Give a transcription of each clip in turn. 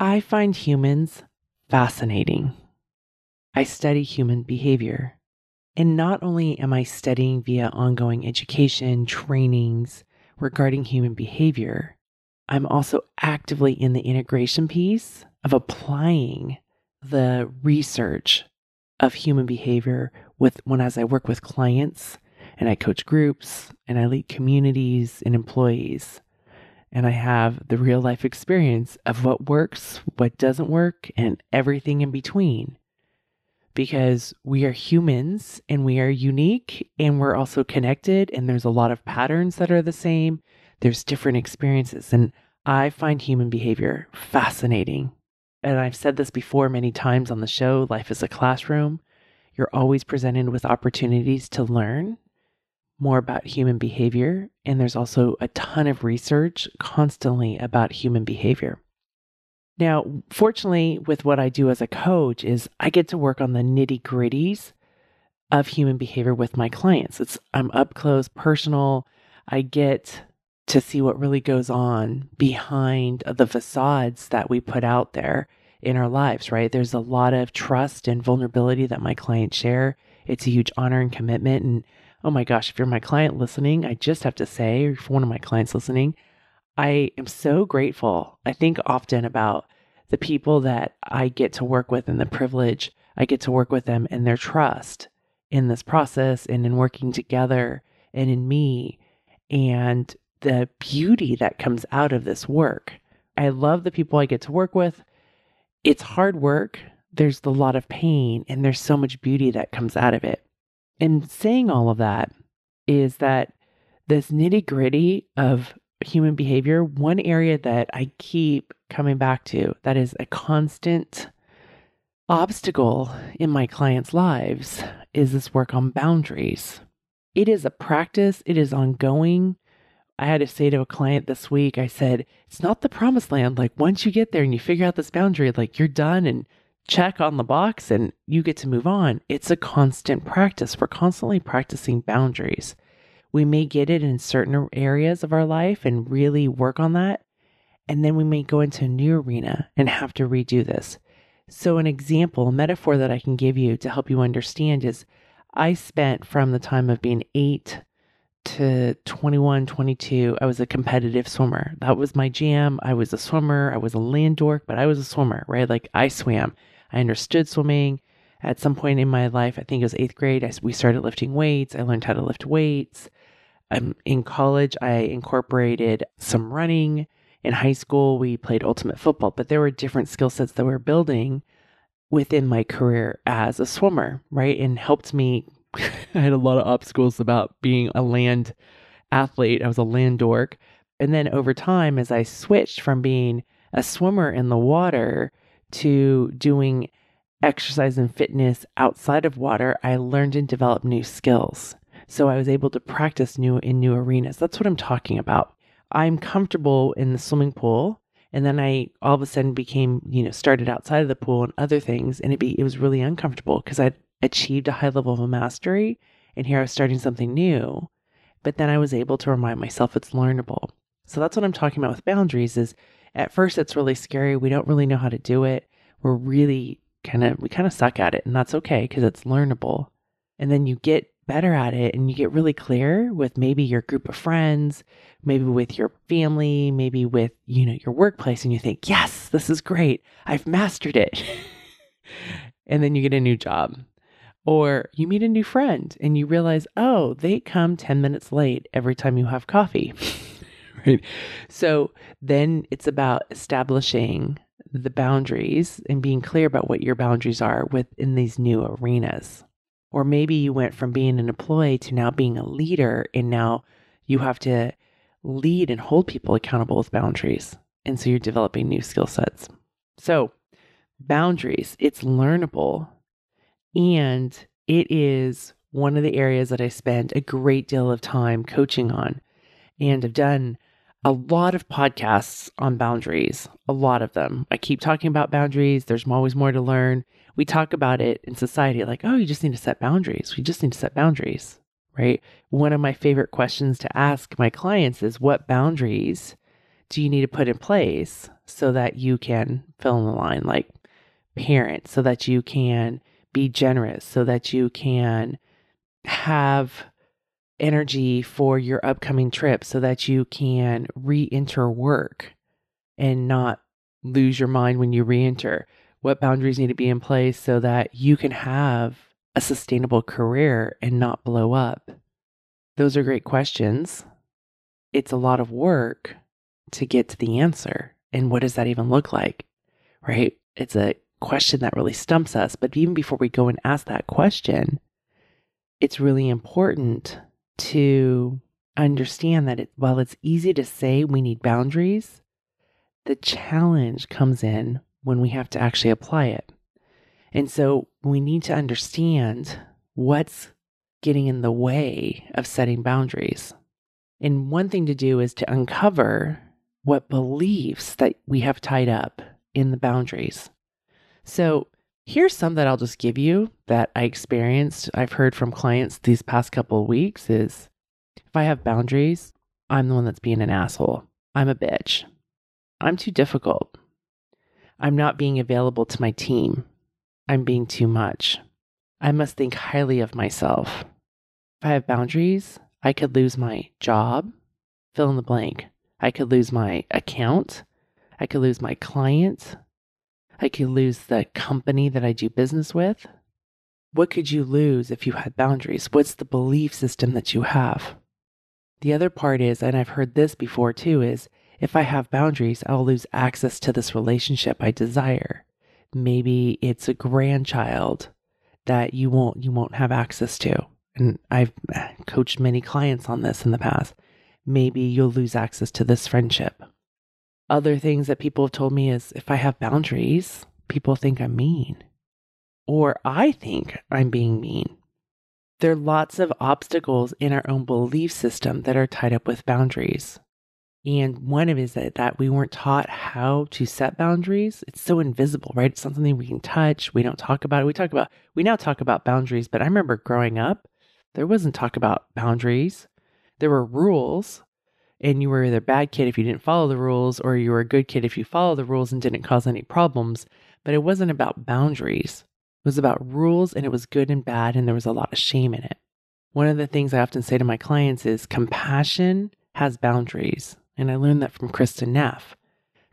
I find humans fascinating. I study human behavior. And not only am I studying via ongoing education, trainings regarding human behavior, I'm also actively in the integration piece of applying the research of human behavior with when as I work with clients and I coach groups and I lead communities and employees. And I have the real life experience of what works, what doesn't work, and everything in between. Because we are humans and we are unique and we're also connected, and there's a lot of patterns that are the same. There's different experiences. And I find human behavior fascinating. And I've said this before many times on the show life is a classroom. You're always presented with opportunities to learn more about human behavior. And there's also a ton of research constantly about human behavior. Now, fortunately, with what I do as a coach is I get to work on the nitty gritties of human behavior with my clients. It's I'm up close, personal. I get to see what really goes on behind the facades that we put out there in our lives, right? There's a lot of trust and vulnerability that my clients share. It's a huge honor and commitment. And oh my gosh, if you're my client listening, I just have to say, or if one of my clients listening, I am so grateful. I think often about the people that I get to work with and the privilege I get to work with them and their trust in this process and in working together and in me and the beauty that comes out of this work. I love the people I get to work with. It's hard work. There's a lot of pain and there's so much beauty that comes out of it. And saying all of that is that this nitty gritty of human behavior, one area that I keep coming back to that is a constant obstacle in my clients' lives is this work on boundaries. It is a practice, it is ongoing. I had to say to a client this week, I said, it's not the promised land. Like once you get there and you figure out this boundary, like you're done and check on the box and you get to move on. It's a constant practice. We're constantly practicing boundaries. We may get it in certain areas of our life and really work on that. And then we may go into a new arena and have to redo this. So, an example, a metaphor that I can give you to help you understand is I spent from the time of being eight to 21, 22, I was a competitive swimmer. That was my jam. I was a swimmer. I was a land dork, but I was a swimmer, right? Like I swam. I understood swimming. At some point in my life, I think it was eighth grade, I, we started lifting weights. I learned how to lift weights. Um, in college, I incorporated some running. In high school, we played ultimate football, but there were different skill sets that we're building within my career as a swimmer, right? And helped me. I had a lot of obstacles about being a land athlete. I was a land dork. And then over time, as I switched from being a swimmer in the water to doing exercise and fitness outside of water, I learned and developed new skills. So I was able to practice new in new arenas. That's what I'm talking about. I'm comfortable in the swimming pool and then I all of a sudden became, you know, started outside of the pool and other things and it be it was really uncomfortable because I'd achieved a high level of mastery and here I was starting something new. But then I was able to remind myself it's learnable. So that's what I'm talking about with boundaries is at first it's really scary. We don't really know how to do it. We're really kind of we kind of suck at it and that's okay because it's learnable. And then you get better at it and you get really clear with maybe your group of friends, maybe with your family, maybe with, you know, your workplace and you think, "Yes, this is great. I've mastered it." and then you get a new job. Or you meet a new friend and you realize, "Oh, they come 10 minutes late every time you have coffee." right? So then it's about establishing the boundaries and being clear about what your boundaries are within these new arenas. Or maybe you went from being an employee to now being a leader, and now you have to lead and hold people accountable with boundaries. And so you're developing new skill sets. So, boundaries, it's learnable and it is one of the areas that I spend a great deal of time coaching on. And I've done a lot of podcasts on boundaries, a lot of them. I keep talking about boundaries. There's always more to learn. We talk about it in society like, oh, you just need to set boundaries. We just need to set boundaries, right? One of my favorite questions to ask my clients is what boundaries do you need to put in place so that you can fill in the line, like parent, so that you can be generous, so that you can have energy for your upcoming trip so that you can re enter work and not lose your mind when you re enter? What boundaries need to be in place so that you can have a sustainable career and not blow up? Those are great questions. It's a lot of work to get to the answer. And what does that even look like? Right? It's a question that really stumps us. But even before we go and ask that question, it's really important to understand that it, while it's easy to say we need boundaries, the challenge comes in when we have to actually apply it. And so we need to understand what's getting in the way of setting boundaries. And one thing to do is to uncover what beliefs that we have tied up in the boundaries. So here's some that I'll just give you that I experienced. I've heard from clients these past couple of weeks is if I have boundaries, I'm the one that's being an asshole. I'm a bitch. I'm too difficult. I'm not being available to my team. I'm being too much. I must think highly of myself. If I have boundaries, I could lose my job, fill in the blank. I could lose my account. I could lose my client. I could lose the company that I do business with. What could you lose if you had boundaries? What's the belief system that you have? The other part is, and I've heard this before too, is if I have boundaries, I'll lose access to this relationship I desire. Maybe it's a grandchild that you won't you won't have access to. And I've eh, coached many clients on this in the past. Maybe you'll lose access to this friendship. Other things that people have told me is if I have boundaries, people think I'm mean, or I think I'm being mean. There are lots of obstacles in our own belief system that are tied up with boundaries. And one of it is that, that we weren't taught how to set boundaries. It's so invisible, right? It's something we can touch. We don't talk about it. We talk about, we now talk about boundaries, but I remember growing up, there wasn't talk about boundaries. There were rules, and you were either a bad kid if you didn't follow the rules, or you were a good kid if you followed the rules and didn't cause any problems. But it wasn't about boundaries. It was about rules, and it was good and bad, and there was a lot of shame in it. One of the things I often say to my clients is compassion has boundaries. And I learned that from Kristin Neff.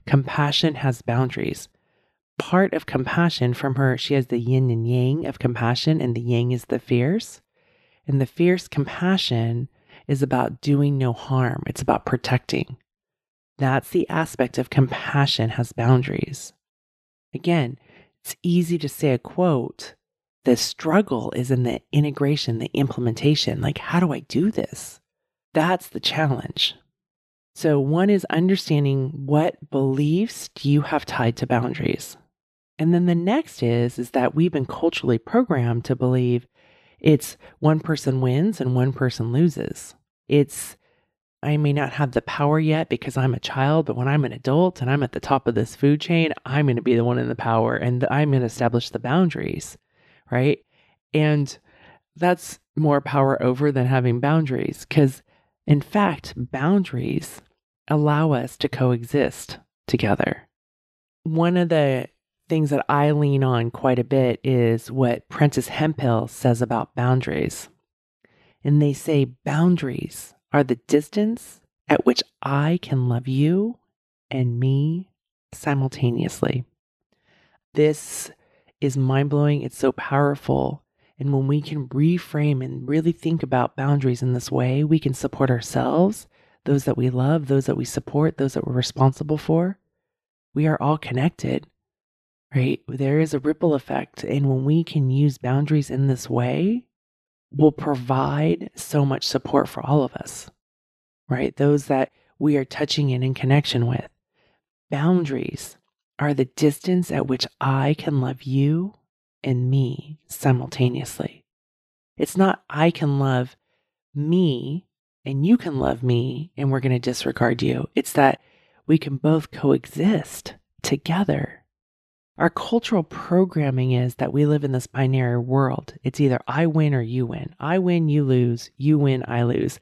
Compassion has boundaries. Part of compassion from her, she has the yin and yang of compassion, and the yang is the fierce. And the fierce compassion is about doing no harm, it's about protecting. That's the aspect of compassion has boundaries. Again, it's easy to say a quote. The struggle is in the integration, the implementation. Like, how do I do this? That's the challenge. So, one is understanding what beliefs do you have tied to boundaries? And then the next is is that we've been culturally programmed to believe it's one person wins and one person loses. It's, I may not have the power yet because I'm a child, but when I'm an adult and I'm at the top of this food chain, I'm going to be the one in the power and I'm going to establish the boundaries, right? And that's more power over than having boundaries because, in fact, boundaries allow us to coexist together. One of the things that I lean on quite a bit is what Prentice Hemphill says about boundaries. And they say boundaries are the distance at which I can love you and me simultaneously. This is mind blowing. It's so powerful. And when we can reframe and really think about boundaries in this way, we can support ourselves, those that we love, those that we support, those that we're responsible for. We are all connected right? There is a ripple effect. And when we can use boundaries in this way, will provide so much support for all of us, right? Those that we are touching in in connection with. Boundaries are the distance at which I can love you and me simultaneously. It's not I can love me and you can love me and we're going to disregard you. It's that we can both coexist together. Our cultural programming is that we live in this binary world. It's either I win or you win. I win, you lose. You win, I lose.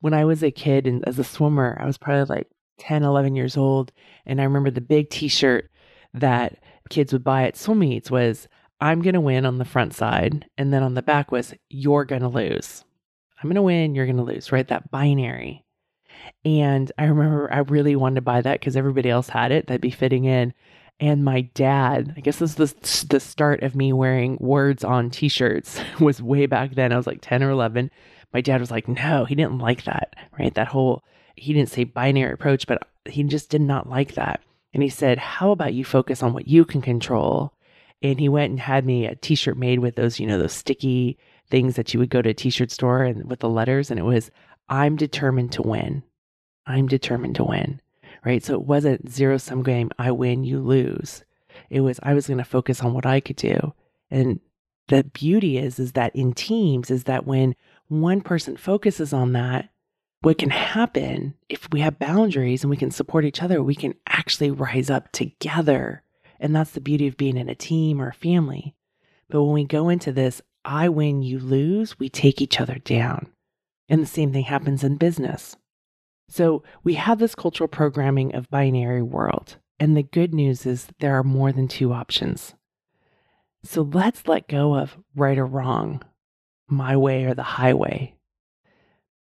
When I was a kid and as a swimmer, I was probably like 10, 11 years old. And I remember the big t shirt that kids would buy at swim meets was I'm going to win on the front side. And then on the back was you're going to lose. I'm going to win, you're going to lose, right? That binary. And I remember I really wanted to buy that because everybody else had it that'd be fitting in. And my dad, I guess this is the, the start of me wearing words on t shirts, was way back then. I was like 10 or 11. My dad was like, no, he didn't like that, right? That whole, he didn't say binary approach, but he just did not like that. And he said, how about you focus on what you can control? And he went and had me a t shirt made with those, you know, those sticky things that you would go to a t shirt store and with the letters. And it was, I'm determined to win. I'm determined to win right? So it wasn't zero sum game. I win, you lose. It was, I was going to focus on what I could do. And the beauty is, is that in teams is that when one person focuses on that, what can happen if we have boundaries and we can support each other, we can actually rise up together. And that's the beauty of being in a team or a family. But when we go into this, I win, you lose, we take each other down. And the same thing happens in business. So we have this cultural programming of binary world. And the good news is there are more than two options. So let's let go of right or wrong, my way or the highway.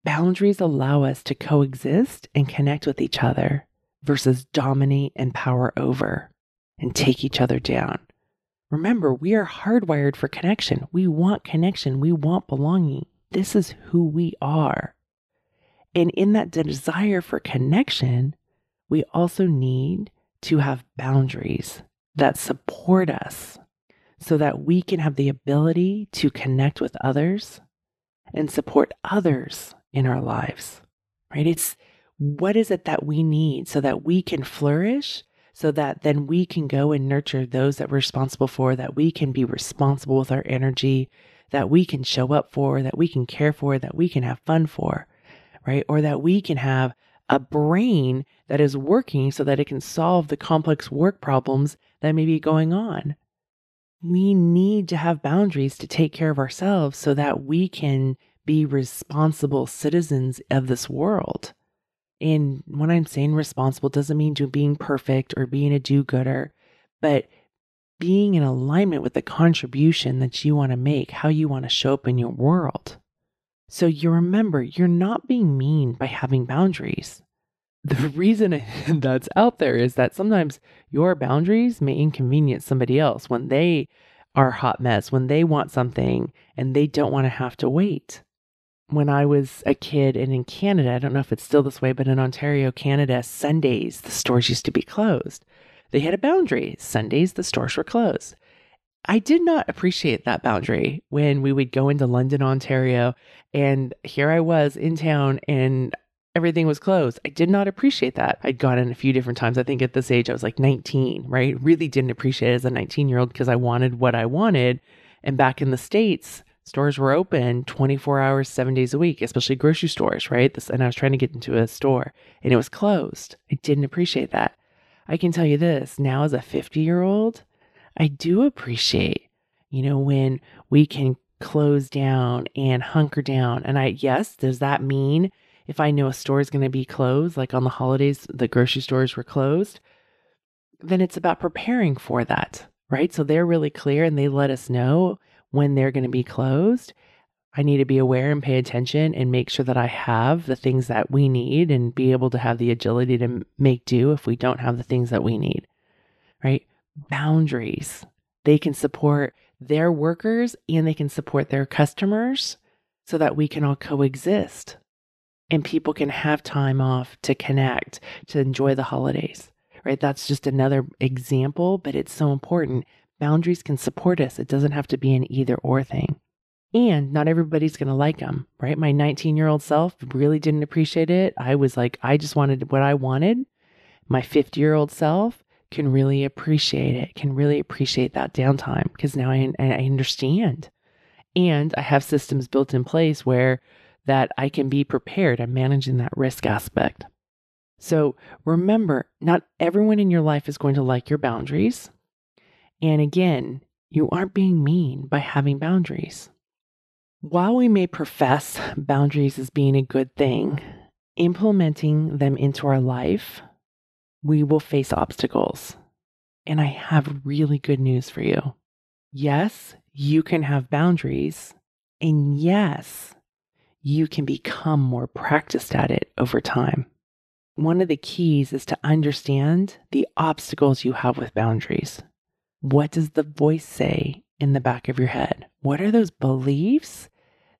Boundaries allow us to coexist and connect with each other versus dominate and power over and take each other down. Remember, we are hardwired for connection. We want connection. We want belonging. This is who we are. And in that desire for connection, we also need to have boundaries that support us so that we can have the ability to connect with others and support others in our lives, right? It's what is it that we need so that we can flourish, so that then we can go and nurture those that we're responsible for, that we can be responsible with our energy, that we can show up for, that we can care for, that we can have fun for right? Or that we can have a brain that is working so that it can solve the complex work problems that may be going on. We need to have boundaries to take care of ourselves so that we can be responsible citizens of this world. And when I'm saying responsible doesn't mean to being perfect or being a do gooder, but being in alignment with the contribution that you want to make, how you want to show up in your world. So you remember, you're not being mean by having boundaries. The reason that's out there is that sometimes your boundaries may inconvenience somebody else when they are a hot mess, when they want something and they don't want to have to wait. When I was a kid and in Canada, I don't know if it's still this way, but in Ontario, Canada, Sundays, the stores used to be closed. They had a boundary. Sundays, the stores were closed. I did not appreciate that boundary when we would go into London, Ontario, and here I was in town and everything was closed. I did not appreciate that. I'd gone in a few different times. I think at this age, I was like 19, right? Really didn't appreciate it as a 19 year old because I wanted what I wanted. And back in the States, stores were open 24 hours, seven days a week, especially grocery stores, right? This, and I was trying to get into a store and it was closed. I didn't appreciate that. I can tell you this now as a 50 year old, I do appreciate, you know, when we can close down and hunker down. And I, yes, does that mean if I know a store is going to be closed, like on the holidays, the grocery stores were closed, then it's about preparing for that, right? So they're really clear and they let us know when they're going to be closed. I need to be aware and pay attention and make sure that I have the things that we need and be able to have the agility to make do if we don't have the things that we need? Boundaries. They can support their workers and they can support their customers so that we can all coexist and people can have time off to connect, to enjoy the holidays, right? That's just another example, but it's so important. Boundaries can support us. It doesn't have to be an either or thing. And not everybody's going to like them, right? My 19 year old self really didn't appreciate it. I was like, I just wanted what I wanted. My 50 year old self can really appreciate it, can really appreciate that downtime because now I, I understand. And I have systems built in place where that I can be prepared. I'm managing that risk aspect. So remember, not everyone in your life is going to like your boundaries. And again, you aren't being mean by having boundaries. While we may profess boundaries as being a good thing, implementing them into our life, we will face obstacles. And I have really good news for you. Yes, you can have boundaries. And yes, you can become more practiced at it over time. One of the keys is to understand the obstacles you have with boundaries. What does the voice say in the back of your head? What are those beliefs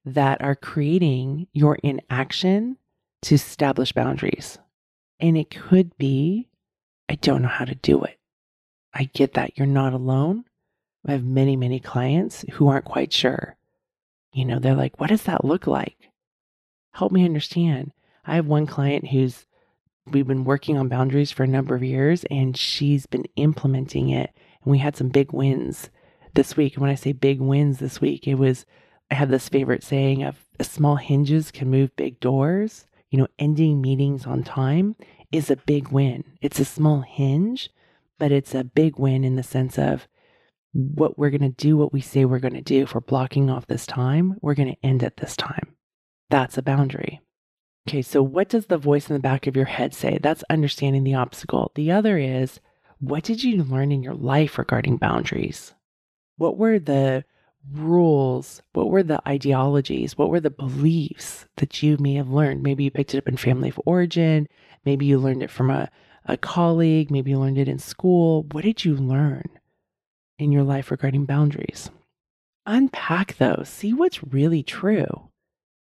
that are creating your inaction to establish boundaries? And it could be, I don't know how to do it. I get that you're not alone. I have many, many clients who aren't quite sure. You know, they're like, what does that look like? Help me understand. I have one client who's, we've been working on boundaries for a number of years and she's been implementing it. And we had some big wins this week. And when I say big wins this week, it was, I have this favorite saying of small hinges can move big doors. You know, ending meetings on time is a big win. It's a small hinge, but it's a big win in the sense of what we're going to do, what we say we're going to do. If we're blocking off this time, we're going to end at this time. That's a boundary. Okay, so what does the voice in the back of your head say? That's understanding the obstacle. The other is, what did you learn in your life regarding boundaries? What were the rules? What were the ideologies? What were the beliefs that you may have learned? Maybe you picked it up in family of origin. Maybe you learned it from a, a colleague. Maybe you learned it in school. What did you learn in your life regarding boundaries? Unpack those. See what's really true.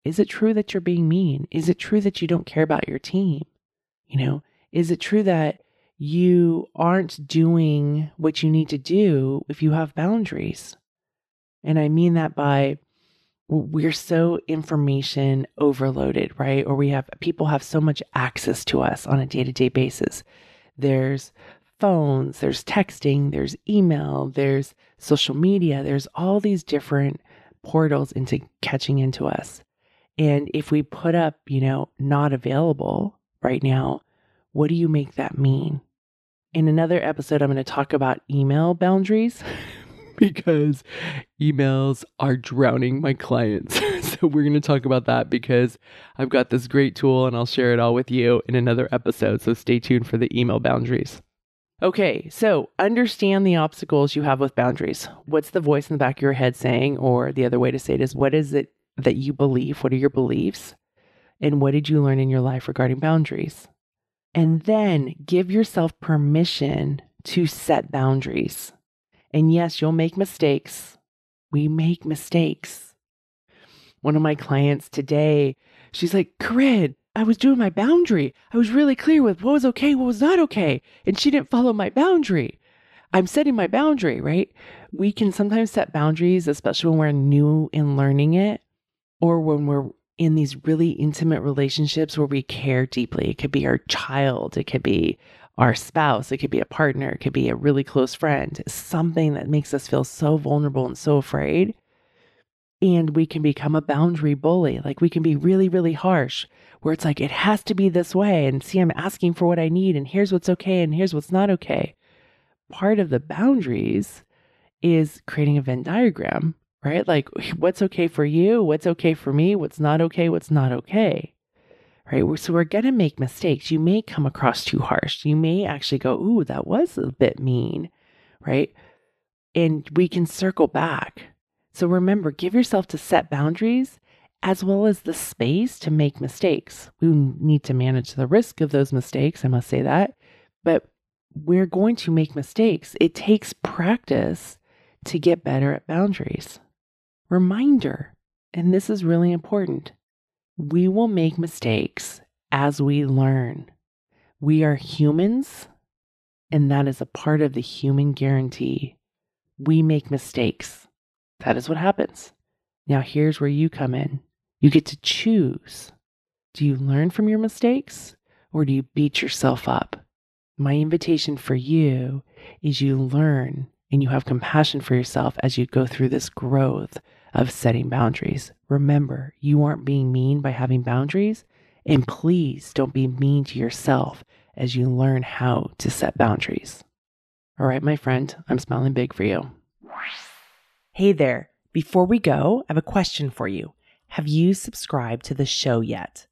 Is it true that you're being mean? Is it true that you don't care about your team? You know, is it true that you aren't doing what you need to do if you have boundaries? And I mean that by we're so information overloaded, right? Or we have people have so much access to us on a day to day basis. There's phones, there's texting, there's email, there's social media, there's all these different portals into catching into us. And if we put up, you know, not available right now, what do you make that mean? In another episode, I'm going to talk about email boundaries because emails are drowning my clients. so we're going to talk about that because I've got this great tool and I'll share it all with you in another episode. So stay tuned for the email boundaries. Okay, so understand the obstacles you have with boundaries. What's the voice in the back of your head saying? Or the other way to say it is, what is it that you believe? What are your beliefs? And what did you learn in your life regarding boundaries? And then give yourself permission to set boundaries. And yes, you'll make mistakes. We make mistakes. One of my clients today, she's like, Koren, I was doing my boundary. I was really clear with what was okay, what was not okay. And she didn't follow my boundary. I'm setting my boundary, right? We can sometimes set boundaries, especially when we're new in learning it or when we're in these really intimate relationships where we care deeply. It could be our child, it could be our spouse, it could be a partner, it could be a really close friend, something that makes us feel so vulnerable and so afraid. And we can become a boundary bully. Like we can be really, really harsh, where it's like, it has to be this way. And see, I'm asking for what I need, and here's what's okay, and here's what's not okay. Part of the boundaries is creating a Venn diagram right? Like what's okay for you, what's okay for me, what's not okay, what's not okay. Right? So we're going to make mistakes. You may come across too harsh. You may actually go, "Ooh, that was a bit mean." Right? And we can circle back. So remember, give yourself to set boundaries as well as the space to make mistakes. We need to manage the risk of those mistakes, I must say that. But we're going to make mistakes. It takes practice to get better at boundaries. Reminder, and this is really important we will make mistakes as we learn. We are humans, and that is a part of the human guarantee. We make mistakes. That is what happens. Now, here's where you come in. You get to choose. Do you learn from your mistakes or do you beat yourself up? my invitation for you is you learn and you have compassion for yourself as you go through this growth of setting boundaries. Remember, you aren't being mean by having boundaries. And please don't be mean to yourself as you learn how to set boundaries. All right, my friend, I'm smiling big for you. Hey there. Before we go, I have a question for you. Have you subscribed to the show yet?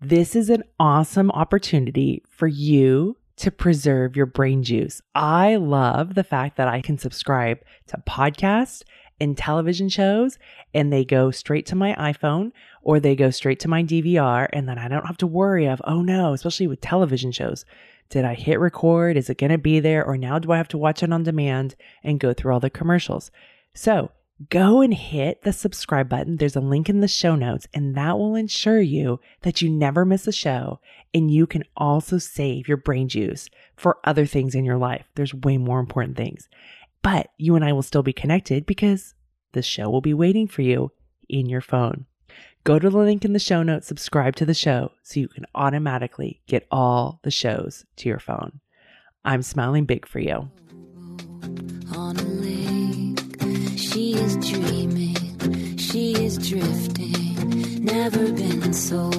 This is an awesome opportunity for you to preserve your brain juice. I love the fact that I can subscribe to podcasts and television shows and they go straight to my iPhone or they go straight to my DVR and then I don't have to worry of, oh no, especially with television shows. Did I hit record? Is it going to be there? Or now do I have to watch it on demand and go through all the commercials? So go and hit the subscribe button. There's a link in the show notes, and that will ensure you that you never miss a show. And you can also save your brain juice for other things in your life. There's way more important things. But you and I will still be connected because the show will be waiting for you in your phone. Go to the link in the show notes, subscribe to the show so you can automatically get all the shows to your phone. I'm smiling big for you. on a lake. She is dreaming, she is drifting, never been so